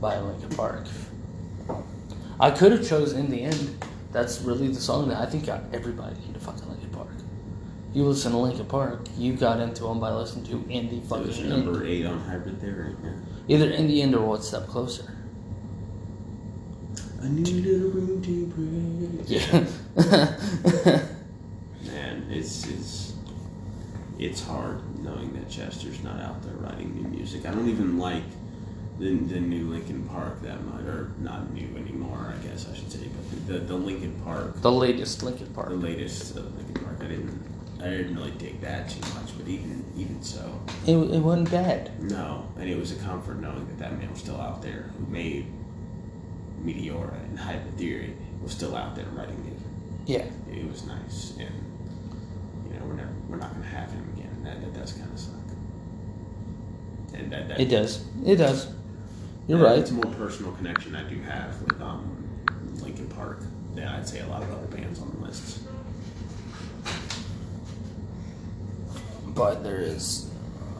by Linkin Park. I could have chose In the End. That's really the song that I think got everybody into fucking Linkin Park. You listen to Linkin Park, you got into them by listening to In the It was number End. eight on Hybrid Theory. Yeah. Either In the End or One Step Closer. A new little room to break. Yeah. *laughs* Man, it's it's it's hard knowing that Chester's not out there writing new music. I don't even like the, the new Linkin Park that much, or not new anymore, I guess I should say. But the the Linkin Park, the latest Linkin Park. the latest uh, Linkin Park, I didn't I didn't really dig that too much. But even even so, It, it wasn't bad. no, and it was a comfort knowing that that man was still out there who made Meteora and Hybrid Theory was still out there writing music Yeah. it was nice, and you know we're never we're not gonna have him again. That that does kind of suck. And that, that It does. It does. You're right. It's a more personal connection I do have with um, Linkin Park than I'd say a lot of other bands on the lists. But there is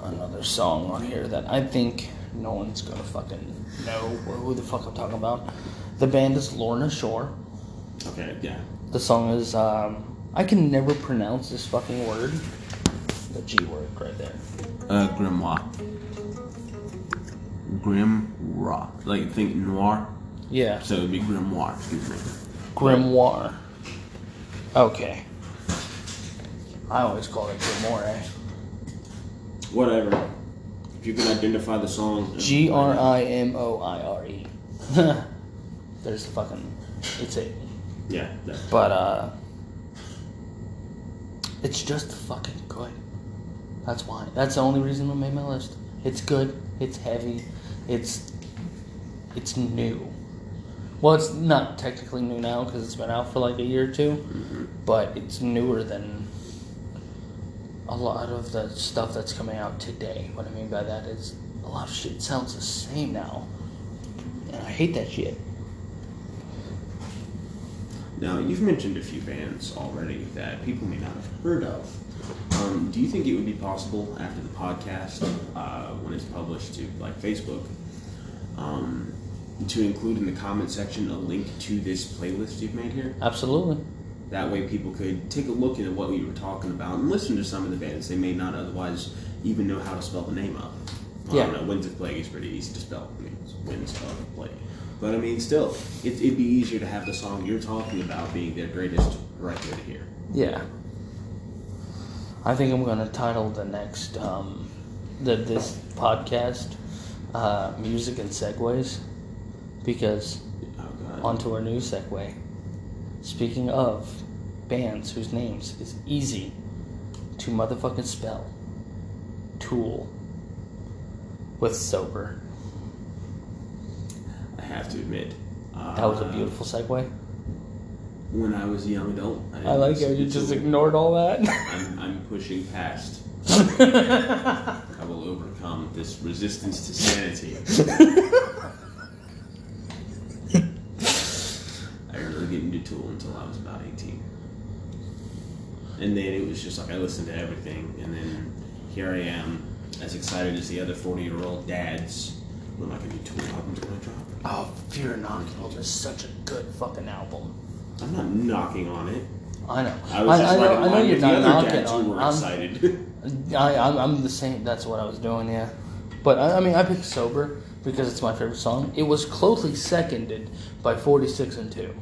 another song on here that I think no one's gonna fucking know who the fuck I'm talking about. The band is Lorna Shore. Okay, yeah, The song is um, I can never pronounce this fucking word. The G word right there. uh, Grimoire. Grimoire, like think noir, Yeah. so it'd be Grimoire. Excuse me. Grimoire. Okay. I always call it Grimoire. Whatever. If you can identify the song, G R I M O I R E. *laughs* There's fucking. It's it. Yeah, that, But uh it's just fucking good. That's why. That's the only reason it made my list. It's good. It's heavy. It's it's new. Well, it's not technically new now because it's been out for like a year or 2 but it's newer than a lot of the stuff that's coming out today. What I mean by that is a lot of shit sounds the same now, and I hate that shit. Now, you've mentioned a few bands already that people may not have heard of. Um, do you think it would be possible after the podcast, uh, when it's published to like Facebook, um, to include in the comment section a link to this playlist you've made here? Absolutely. That way, people could take a look at what we were talking about and listen to some of the bands they may not otherwise even know how to spell the name of. I Yeah. don't know. Winds of Plague is pretty easy to spell. I mean, Winds of Plague. But I mean, still, it, it'd be easier to have the song you're talking about being their greatest right there to hear. Yeah. I think I'm gonna title the next um, the this podcast uh, "Music and Segues" because Oh, onto our new segue. Speaking of bands whose names is easy to motherfucking spell, Tool with Sober. I have to admit. Uh, That was a beautiful segue. When I was a young adult, I, I like how you just ignored all that. *laughs* I'm, I'm pushing past. *laughs* I will overcome this resistance to sanity. *laughs* I didn't really get into Tool until I was about 18. And then it was just like I listened to everything, and then here I am, as excited as the other 40 year old dads. When I going to do Tool albums when I drop? oh, Fear Inoculum is such a good fucking album. I'm not knocking on it. I know. I was just I, right know, I know you're not other knocking dads on. were I'm, excited. *laughs* I, I'm, I'm the same. That's what I was doing. Yeah, but I, I mean, I picked sober because it's my favorite song. It was closely seconded by 46 and two,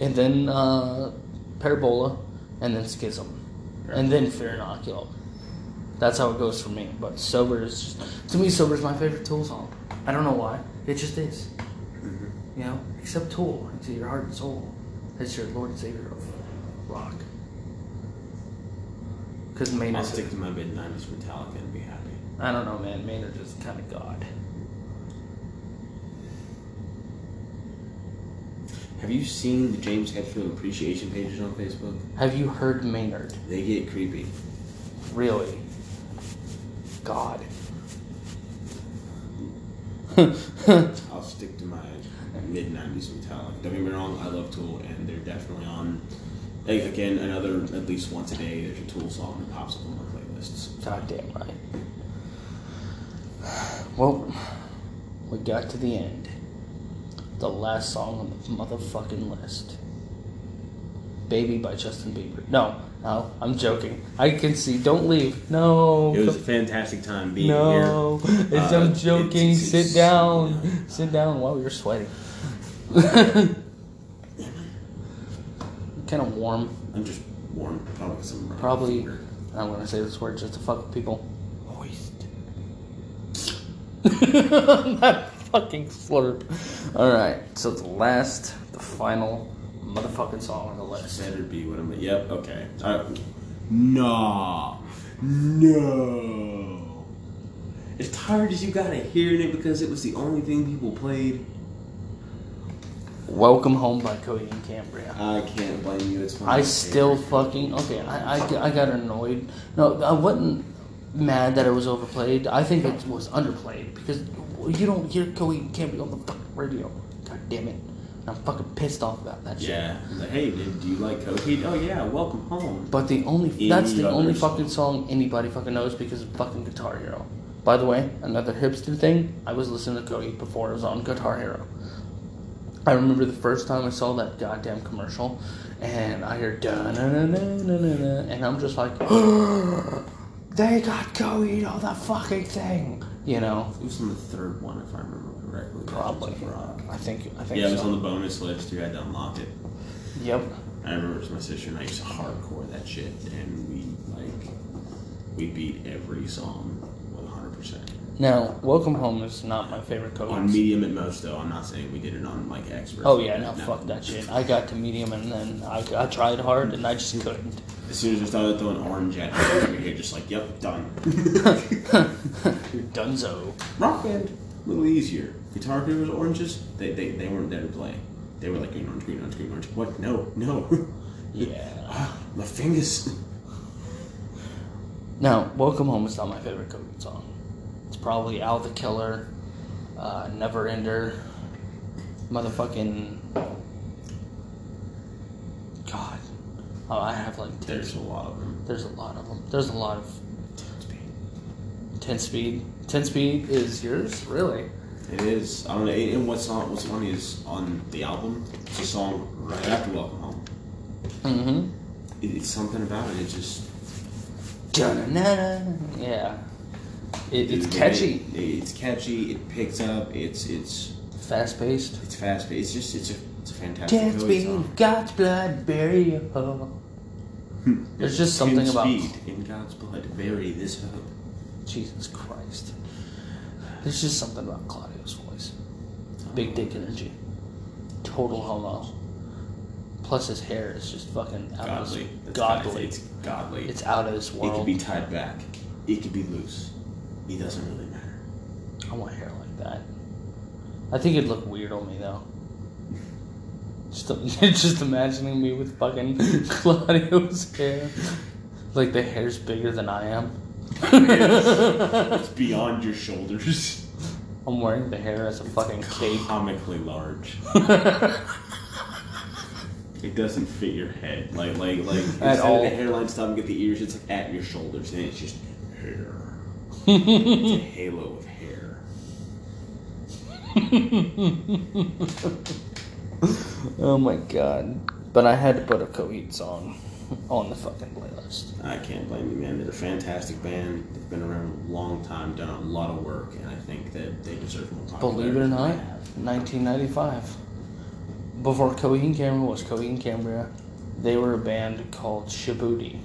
and then uh, Parabola, and then Schism, and then Fear Inoculum. That's how it goes for me. But sober is just to me. Sober is my favorite Tool song. I don't know why. It just is. You know, except Tool. It's your heart and soul. It's your Lord and Savior of rock. Because I'll stick to my mid 90s Metallica and be happy. I don't know, man. Maynard is kind of God. Have you seen the James Hetfield appreciation pages on Facebook? Have you heard Maynard? They get creepy. Really? God. *laughs* I'll stick to my mid 90s Metallica. Don't get me wrong, I love Tool, and they're definitely on. like, Again, another at least once a day. There's a Tool song that pops up on my playlists. God damn right. Well, we got to the end. The last song on the motherfucking list. Baby by Justin Bieber. No, no, I'm joking. I can see. Don't leave. No. It was a fantastic time being No, here. *laughs* it's, Uh, I'm joking. it's- it's- Sit down. Sit down while you're sweating. *laughs* kind of warm. I'm just warm, probably I'm Probably. fever. I'm gonna say this word just to fuck with people. Moist. *laughs* that fucking slurp. All right. So the last, the final motherfucking song on the list. Better be what I'm. Yep. Okay. Uh, nah. No. As tired as you got of hearing it because it was the only thing people played, Welcome Home by Coheed and Cambria. I can't blame you. It's my I favorite. still fucking okay. I, I, I got annoyed. No, I wasn't mad that it was overplayed. I think it was underplayed because you don't hear Coheed Cambria on the fucking radio. God damn it! I'm fucking pissed off about that shit. Yeah. Like, hey, dude, do you like Coheed? Oh yeah. Welcome home. But the only Any that's the only other fucking song anybody fucking knows because of fucking Guitar Hero. By the way, another hipster thing. I was listening to Coheed before it was on Guitar Hero. I remember the first time I saw that goddamn commercial, and I hear da na na na na na and I'm just like, *gasps* they got Cody on the fucking thing. You know, It was on the third one, if I remember correctly. probably. Legends of I think I think Yeah, it was so. on the bonus list. You had to unlock it. Yep. I remember it was my sister and I used to hardcore that shit, and we like we beat every song 100. percent Now, Welcome Home is not my favorite Coheed. On medium at most, though. I'm not saying we did it on like expert. Oh yeah, no, fuck that shit. I got to medium and then I, I tried hard and I just couldn't. As soon as I started throwing orange at me, over here, just like, yep, done. *laughs* Dunzo. Rock band, a little easier. Guitar Hero was oranges. They, they they weren't there to play. They were like green, orange, green, orange, green, orange. What? No, no. *laughs* Yeah. Ah, my fingers. Now, Welcome Home is not my favorite Coheed song. It's probably Al the Killer, uh, Neverender, motherfucking. God. Oh, I have like 10 There's a lot of them. There's a lot of them. There's a lot of 10 speed. 10 speed is yours? Really? It is. I don't know. And what's on what's funny is on the album. It's a song right after Welcome Home. Mm It, it's something about it. It just hmm. Yeah. It, it's it- catchy, it- it's catchy. It picks up. It's it's fast paced. it's fast. paced. It's just it's a it's a fantastic 10 Coheed speed, song. God's blood, bury your hope. Hmm. There's just something about. speed in God's blood. Bury this hope. Jesus Christ. There's just something about Claudio's voice. Big oh. dick energy. Total homo. Plus his hair is just fucking out of Godly. his That's godly. It's godly. It's out of this world. it could be tied back. It could be loose. It doesn't really matter. I want hair like that. I think it'd look weird on me though. Just, *laughs* just imagining me with fucking *laughs* Claudio's hair. Like the hair's bigger than I am. It's beyond your shoulders. *laughs* I'm wearing the hair as a fucking cape. Comically large. It doesn't fit your head. Like like like instead all. of the hairline stopping get the ears, it's like at your shoulders, and it's just hair. It's a *laughs* halo of hair. Oh my god. But I had to put a Coheed song on the fucking playlist. I can't blame you, man. They're a fantastic band. They've been around a long time, done a lot of work, and I think that they deserve more popularity. Believe it or not, 1995. Before Coheed and Cambria was Coheed and Cambria, they were a band called Shabütie.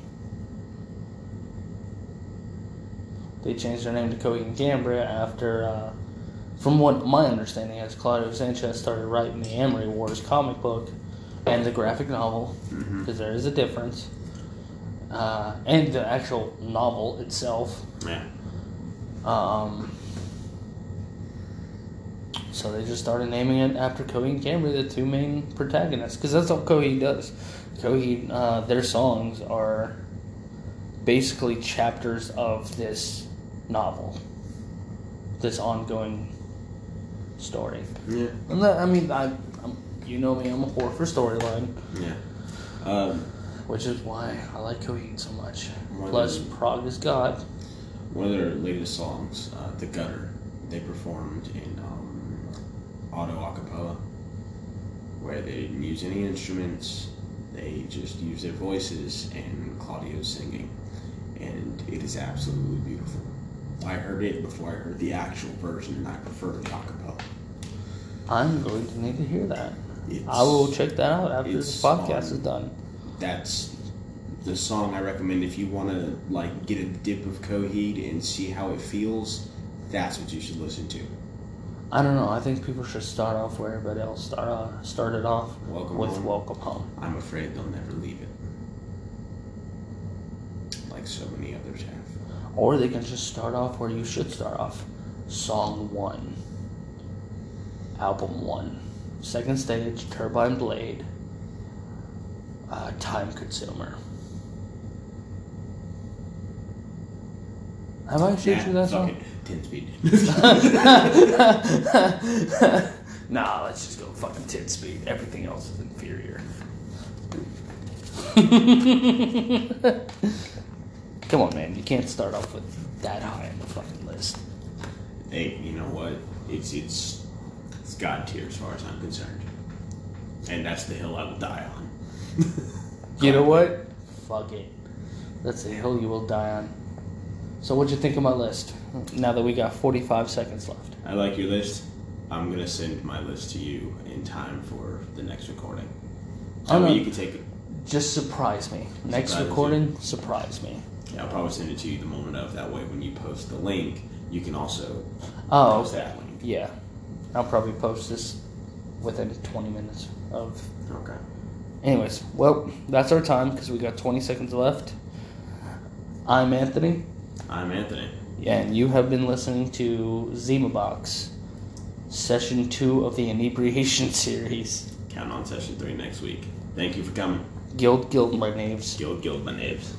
They changed their name to Coheed and Cambria after, uh, from what my understanding is, Claudio Sanchez started writing the Amory Wars comic book and the graphic novel, because there is a difference, uh, and the actual novel itself. Yeah. Um, so they just started naming it after Coheed and Cambria, the two main protagonists, because that's all Coheed does. Coheed, uh, their songs are basically chapters of this novel, this ongoing story. Yeah. And that, I mean, I, I'm, you know me, I'm a whore for storyline, Yeah. Um, which is why I like Coheed so much. Plus, than- prog is God. one of their latest songs, uh, "The Gutter," they performed in um, auto acapella, where they didn't use any instruments. They just used their voices and Claudio's singing, and it is absolutely beautiful. I heard it before I heard the actual version, and I prefer the acapella. I'm going to need to hear that. It's, I will check that out after this podcast on- is done. That's the song I recommend if you want to like get a dip of Coheed and see how it feels. That's what you should listen to. I don't know. I think people should start off where everybody else start uh, started off Welcome with Home. "Welcome Home." I'm afraid they'll never leave it. Like so many others have. Or they can just start off where you should start off. Song one, album one, second stage, Turbine Blade, uh, Time Consumer. Have I showed you that song? 10 speed. *laughs* *laughs* nah, let's just go fucking 10 speed. Everything else is inferior. *laughs* Come on, man. You can't start off with that high on the fucking list. hey, you know what? It's it's it's God tier as far as I'm concerned. And that's the hill I will die on. *laughs* You know what? Fuck it. That's the hill you will die on. So, what'd you think of my list? Now that we got 45 seconds left. I like your list. I'm gonna send my list to you in time for the next recording. Oh, That way you can take it. Just surprise me. Next Surprise recording, surprise me. Yeah, I'll probably send it to you the moment of. That way, when you post the link, you can also Oh, post that link. Yeah. I'll probably post this within 20 minutes of. Okay. Anyways, well, that's our time because we got 20 seconds left. I'm Anthony, I'm Anthony. and you have been listening to Zima Box, session two of the inebriation *laughs* series. Count on session three next week. Thank you for coming. Guild Guild my names. Guild Guild my names.